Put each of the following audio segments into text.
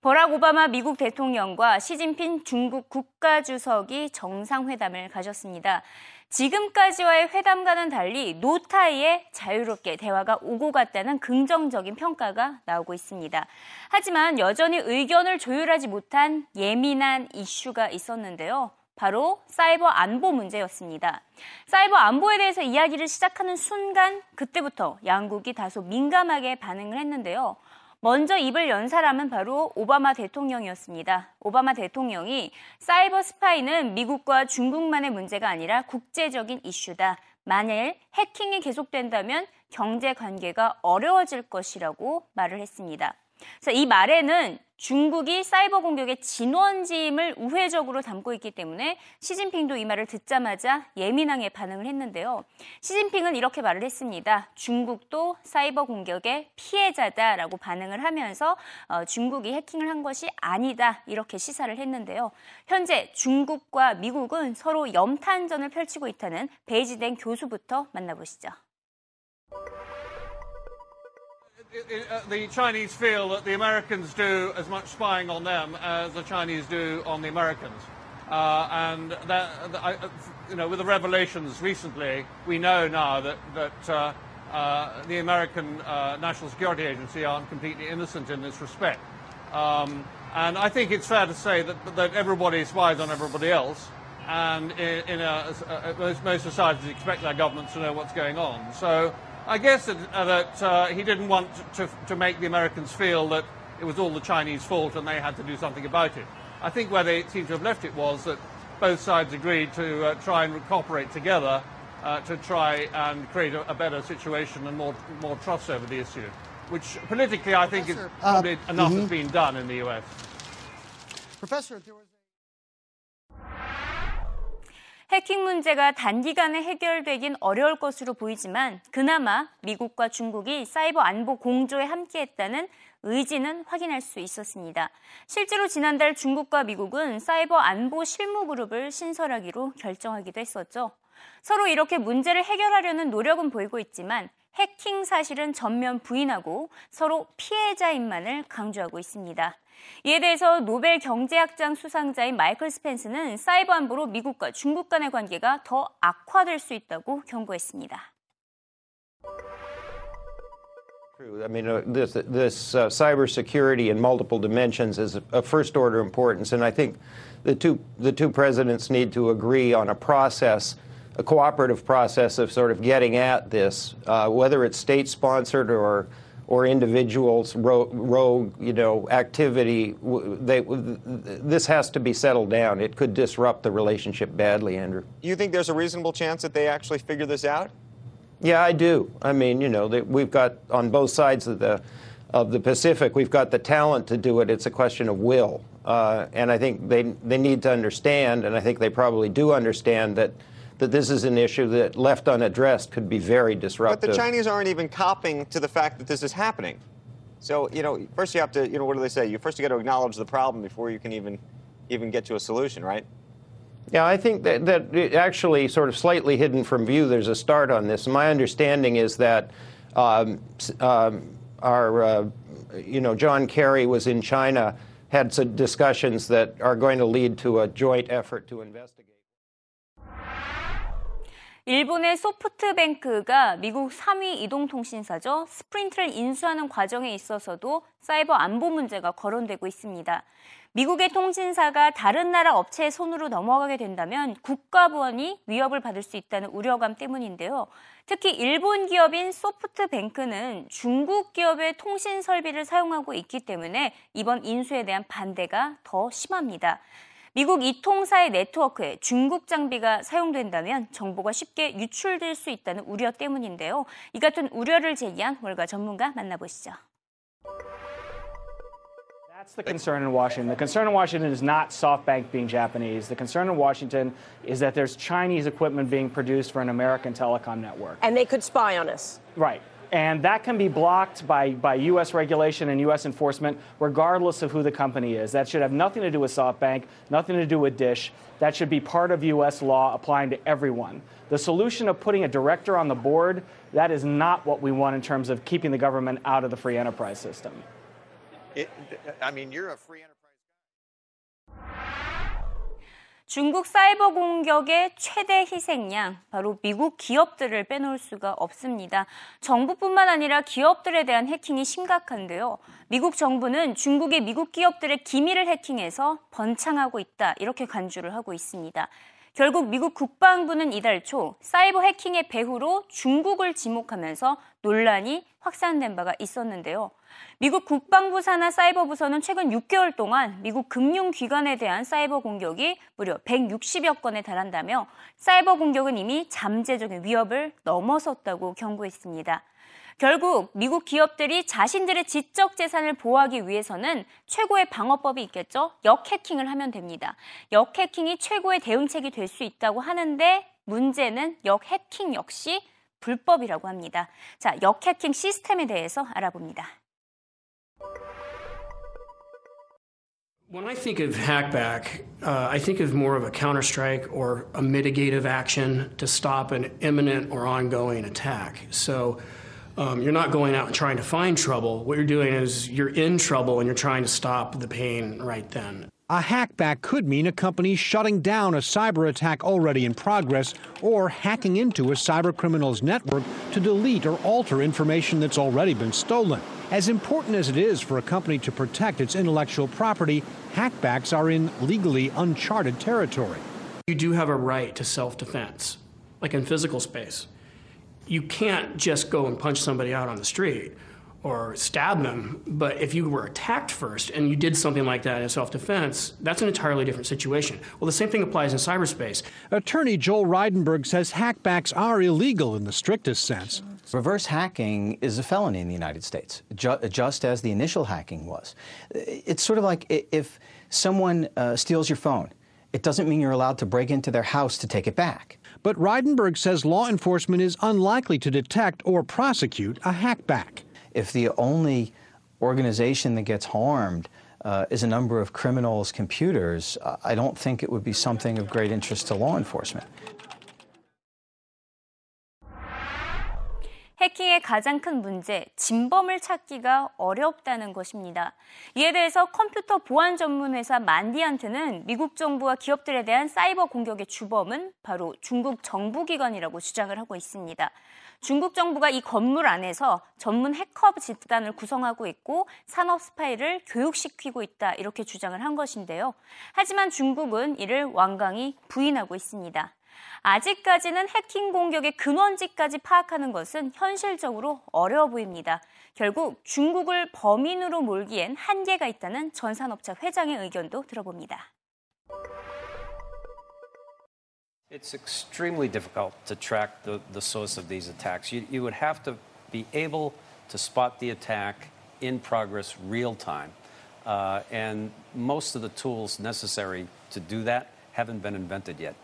버락 오바마 미국 대통령과 시진핑 중국 국가주석이 정상회담을 가졌습니다. 지금까지와의 회담과는 달리 노타이에 자유롭게 대화가 오고 갔다는 긍정적인 평가가 나오고 있습니다. 하지만 여전히 의견을 조율하지 못한 예민한 이슈가 있었는데요. 바로 사이버 안보 문제였습니다. 사이버 안보에 대해서 이야기를 시작하는 순간 그때부터 양국이 다소 민감하게 반응을 했는데요. 먼저 입을 연 사람은 바로 오바마 대통령이었습니다. 오바마 대통령이 사이버 스파이는 미국과 중국만의 문제가 아니라 국제적인 이슈다. 만일 해킹이 계속된다면 경제 관계가 어려워질 것이라고 말을 했습니다. 이 말에는 중국이 사이버 공격의 진원지임을 우회적으로 담고 있기 때문에 시진핑도 이 말을 듣자마자 예민하게 반응을 했는데요. 시진핑은 이렇게 말을 했습니다. 중국도 사이버 공격의 피해자다라고 반응을 하면서 어, 중국이 해킹을 한 것이 아니다 이렇게 시사를 했는데요. 현재 중국과 미국은 서로 염탄전을 펼치고 있다는 베이지된 교수부터 만나보시죠. Uh, the Chinese feel that the Americans do as much spying on them as the Chinese do on the Americans. Uh, and that, I, you know, with the revelations recently, we know now that, that uh, uh, the American uh, National Security Agency aren't completely innocent in this respect. Um, and I think it's fair to say that, that everybody spies on everybody else. And in, in a, most, most societies expect their governments to know what's going on. So I guess that, uh, that uh, he didn't want to, to make the Americans feel that it was all the Chinese fault and they had to do something about it. I think where they seem to have left it was that both sides agreed to uh, try and cooperate together uh, to try and create a, a, better situation and more, more trust over the issue, which politically I think Professor, is probably uh, enough mm-hmm. has been done in the US. Professor, 해킹 문제가 단기간에 해결되긴 어려울 것으로 보이지만 그나마 미국과 중국이 사이버 안보 공조에 함께했다는 의지는 확인할 수 있었습니다. 실제로 지난달 중국과 미국은 사이버 안보 실무 그룹을 신설하기로 결정하기도 했었죠. 서로 이렇게 문제를 해결하려는 노력은 보이고 있지만 해킹 사실은 전면 부인하고 서로 피해자인만을 강조하고 있습니다. 이에 대해서 노벨 경제학장 수상자인 마이클 스펜스는 사이버 안보로 미국과 중국 간의 관계가 더 악화될 수 있다고 경고했습니다. I mean, uh, this, this uh, cybersecurity in multiple dimensions is of first order importance, and I think the two, the two presidents need to agree on a process, a cooperative process of sort of getting at this, uh, whether it's state sponsored or or individuals' rogue, you know, activity. They, this has to be settled down. It could disrupt the relationship badly, Andrew. You think there's a reasonable chance that they actually figure this out? Yeah, I do. I mean, you know, we've got on both sides of the of the Pacific, we've got the talent to do it. It's a question of will, uh, and I think they they need to understand, and I think they probably do understand that that this is an issue that, left unaddressed, could be very disruptive. But the Chinese aren't even copping to the fact that this is happening. So, you know, first you have to, you know, what do they say? You first you got to acknowledge the problem before you can even even get to a solution, right? Yeah, I think that, that actually sort of slightly hidden from view, there's a start on this. My understanding is that um, um, our, uh, you know, John Kerry was in China, had some discussions that are going to lead to a joint effort to investigate. 일본의 소프트뱅크가 미국 3위 이동통신사죠. 스프린트를 인수하는 과정에 있어서도 사이버 안보 문제가 거론되고 있습니다. 미국의 통신사가 다른 나라 업체의 손으로 넘어가게 된다면 국가보안이 위협을 받을 수 있다는 우려감 때문인데요. 특히 일본 기업인 소프트뱅크는 중국 기업의 통신 설비를 사용하고 있기 때문에 이번 인수에 대한 반대가 더 심합니다. 미국 이 통사의 네트워크에 중국 장비가 사용된다면 정보가 쉽게 유출될 수 있다는 우려 때문인데요. 이 같은 우려를 제기한 월가 전문가 만나보시죠. That's the concern in Washington. The concern in Washington is not SoftBank being Japanese. The concern in Washington is that there's Chinese equipment being produced for an American telecom network. And they could spy on us. Right. And that can be blocked by, by U.S. regulation and U.S. enforcement, regardless of who the company is. That should have nothing to do with SoftBank, nothing to do with Dish. That should be part of U.S. law applying to everyone. The solution of putting a director on the board, that is not what we want in terms of keeping the government out of the free enterprise system. It, I mean, you're a free enterprise. 중국 사이버 공격의 최대 희생양, 바로 미국 기업들을 빼놓을 수가 없습니다. 정부뿐만 아니라 기업들에 대한 해킹이 심각한데요. 미국 정부는 중국의 미국 기업들의 기밀을 해킹해서 번창하고 있다, 이렇게 간주를 하고 있습니다. 결국 미국 국방부는 이달 초 사이버 해킹의 배후로 중국을 지목하면서 논란이 확산된 바가 있었는데요. 미국 국방부 산하 사이버 부서는 최근 6개월 동안 미국 금융기관에 대한 사이버 공격이 무려 160여 건에 달한다며 사이버 공격은 이미 잠재적인 위협을 넘어섰다고 경고했습니다. 결국 미국 기업들이 자신들의 지적 재산을 보호하기 위해서는 최고의 방어법이 있겠죠. 역해킹을 하면 됩니다. 역해킹이 최고의 대응책이 될 수 있다고 하는데 문제는 역해킹 역시 불법이라고 합니다. 자, 역해킹 시스템에 대해서 알아봅니다. When I think of hackback, uh, I think of more of a counterstrike or a mitigative action to stop an imminent or ongoing attack. So um, you're not going out and trying to find trouble. What you're doing is you're in trouble and you're trying to stop the pain right then. A hackback could mean a company shutting down a cyber attack already in progress or hacking into a cybercriminal's network to delete or alter information that's already been stolen. As important as it is for a company to protect its intellectual property, hackbacks are in legally uncharted territory. You do have a right to self defense, like in physical space. You can't just go and punch somebody out on the street or stab them. But if you were attacked first and you did something like that in self defense, that's an entirely different situation. Well, the same thing applies in cyberspace. Attorney Joel Reidenberg says hackbacks are illegal in the strictest sense. Reverse hacking is a felony in the United States, ju- just as the initial hacking was. It's sort of like if someone uh, steals your phone, it doesn't mean you're allowed to break into their house to take it back. But Reidenberg says law enforcement is unlikely to detect or prosecute a hackback. If the only organization that gets harmed uh, is a number of criminals' computers, I don't think it would be something of great interest to law enforcement. 해킹의 가장 큰 문제, 진범을 찾기가 어렵다는 것입니다. 이에 대해서 컴퓨터 보안 전문 회사 만디안트는 미국 정부와 기업들에 대한 사이버 공격의 주범은 바로 중국 정부기관이라고 주장을 하고 있습니다. 중국 정부가 이 건물 안에서 전문 해커 집단을 구성하고 있고 산업 스파이를 교육시키고 있다 이렇게 주장을 한 것인데요. 하지만 중국은 이를 완강히 부인하고 있습니다. 아직까지는 해킹 공격의 근원지까지 파악하는 것은 현실적으로 어려워 보입니다. 결국 중국을 범인으로 몰기엔 한계가 있다는 전산업체 회장의 의견도 들어봅니다. It's extremely difficult to track the, the source of these attacks. You, you would have to be able to spot the attack in progress real time. Uh, and most of the tools necessary to do that haven't been invented yet.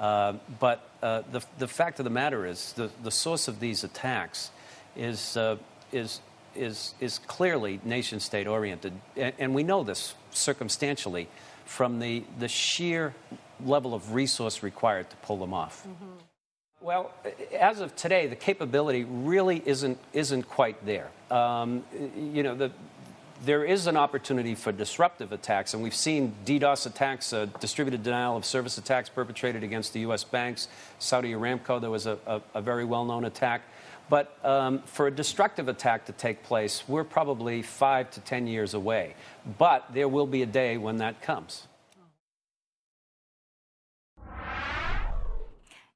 Uh, but uh, the, the fact of the matter is, the, the source of these attacks is, uh, is, is, is clearly nation state oriented. And, and, we know this circumstantially from the, the sheer level of resource required to pull them off. Mm-hmm. Well, as of today, the capability really isn't, isn't quite there. Um, you know, the, there is an opportunity for disruptive attacks, and we've seen DDoS attacks, uh, distributed denial of service attacks perpetrated against the U.S. banks. Saudi Aramco, there was a, a, a very well known attack. But um, for a destructive attack to take place, we're probably five to ten years away. But there will be a day when that comes.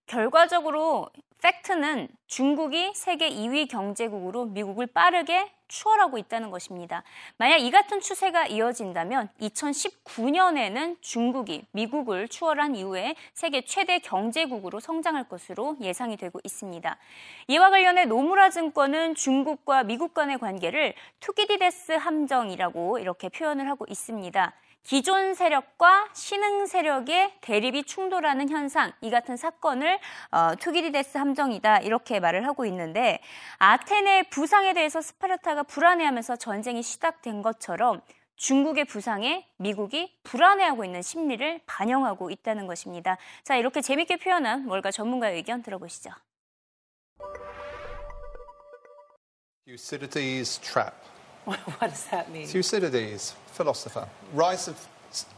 결과적으로 팩트는 중국이 세계 2위 경제국으로 미국을 빠르게 추월하고 있다는 것입니다. 만약 이 같은 추세가 이어진다면 2019년에는 중국이 미국을 추월한 이후에 세계 최대 경제국으로 성장할 것으로 예상이 되고 있습니다. 이와 관련해 노무라 증권은 중국과 미국 간의 관계를 투기디데스 함정이라고 이렇게 표현을 하고 있습니다. 기존 세력과 신흥 세력의 대립이 충돌하는 현상, 이 같은 사건을 어, 투기리데스 함정이다 이렇게 말을 하고 있는데 아테네 부상에 대해서 스파르타 가 불안해하면서 전쟁이 시작된 것처럼 중국의 부상에 미국이 불안해하고 있는 심리를 반영하고 있다는 것입니다. 자, 이렇게 재밌게 표현한 월가 전문가의 의견 들어보시죠. Thucydides' trap. what does that mean? Thucydides, philosopher. Rise of,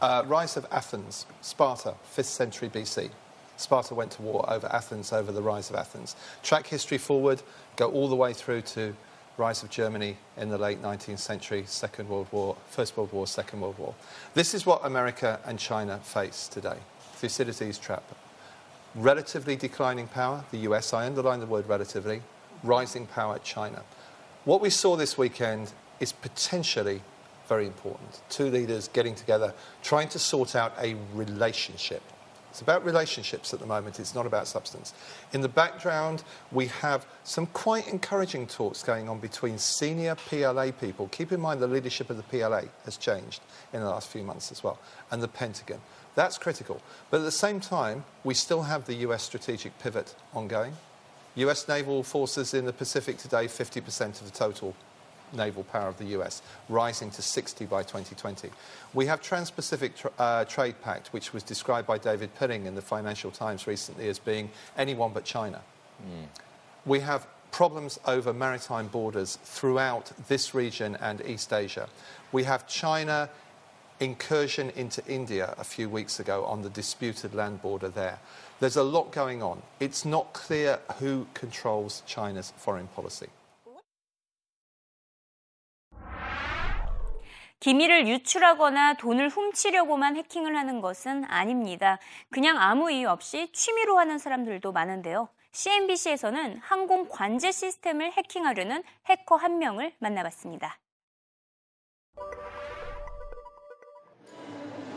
uh, rise of Athens, Sparta, 5th century BC. Sparta went to war over Athens, over the rise of Athens. Track history forward, go all the way through to rise of Germany in the late 19th century, Second World War, First World War, Second World War. This is what America and China face today. Thucydides' trap. Relatively declining power, the US, I underline the word relatively, rising power, China. What we saw this weekend is potentially very important. Two leaders getting together, trying to sort out a relationship. It's about relationships at the moment, it's not about substance. In the background, we have some quite encouraging talks going on between senior PLA people. Keep in mind the leadership of the PLA has changed in the last few months as well, and the Pentagon. That's critical. But at the same time, we still have the US strategic pivot ongoing. US naval forces in the Pacific today, 50% of the total naval power of the US, rising to 60 by 2020. We have Trans-Pacific tra uh, Trade Pact, which was described by David Pilling in the Financial Times recently as being anyone but China. Mm. We have problems over maritime borders throughout this region and East Asia. We have China incursion into India a few weeks ago on the disputed land border there. There's a lot going on. It's not clear who controls China's foreign policy. 기밀을 유출하거나 돈을 훔치려고만 해킹을 하는 것은 아닙니다. 그냥 아무 이유 없이 취미로 하는 사람들도 많은데요. CNBC에서는 항공 관제 시스템을 해킹하려는 해커 한 명을 만나봤습니다.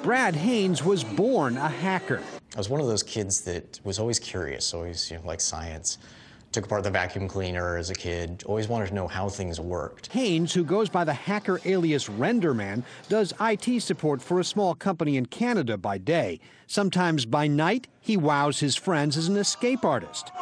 Brad Haynes was born a hacker. I was one of those kids that was always curious, always you know, like science. Took apart the vacuum cleaner as a kid, always wanted to know how things worked. Haines, who goes by the hacker alias Renderman, does IT support for a small company in Canada by day. Sometimes by night, he wows his friends as an escape artist.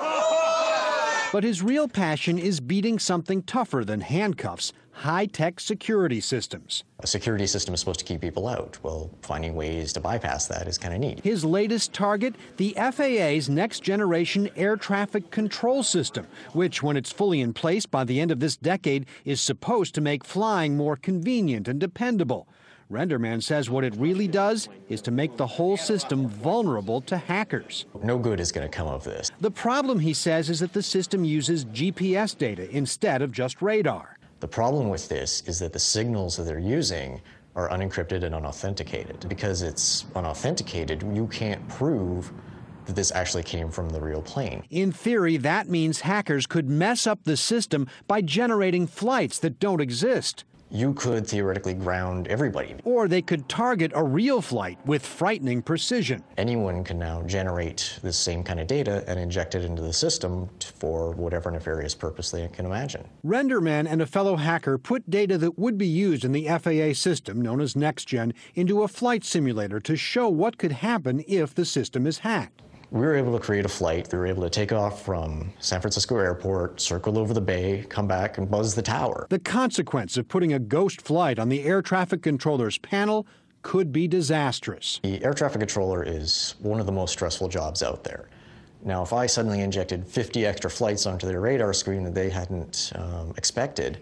But his real passion is beating something tougher than handcuffs high tech security systems. A security system is supposed to keep people out. Well, finding ways to bypass that is kind of neat. His latest target the FAA's next generation air traffic control system, which, when it's fully in place by the end of this decade, is supposed to make flying more convenient and dependable. Renderman says what it really does is to make the whole system vulnerable to hackers. No good is going to come of this. The problem, he says, is that the system uses GPS data instead of just radar. The problem with this is that the signals that they're using are unencrypted and unauthenticated. Because it's unauthenticated, you can't prove that this actually came from the real plane. In theory, that means hackers could mess up the system by generating flights that don't exist you could theoretically ground everybody. Or they could target a real flight with frightening precision. Anyone can now generate the same kind of data and inject it into the system for whatever nefarious purpose they can imagine. Renderman and a fellow hacker put data that would be used in the FAA system, known as NextGen, into a flight simulator to show what could happen if the system is hacked we were able to create a flight. We were able to take off from San Francisco Airport, circle over the bay, come back, and buzz the tower. The consequence of putting a ghost flight on the air traffic controller's panel could be disastrous. The air traffic controller is one of the most stressful jobs out there. Now, if I suddenly injected 50 extra flights onto their radar screen that they hadn't um, expected,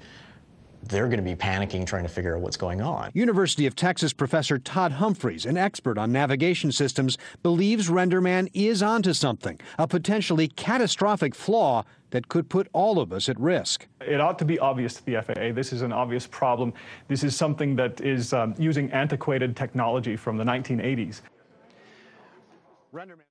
they're going to be panicking trying to figure out what's going on. University of Texas professor Todd Humphreys, an expert on navigation systems, believes Renderman is onto something, a potentially catastrophic flaw that could put all of us at risk. It ought to be obvious to the FAA. This is an obvious problem. This is something that is um, using antiquated technology from the 1980s. Renderman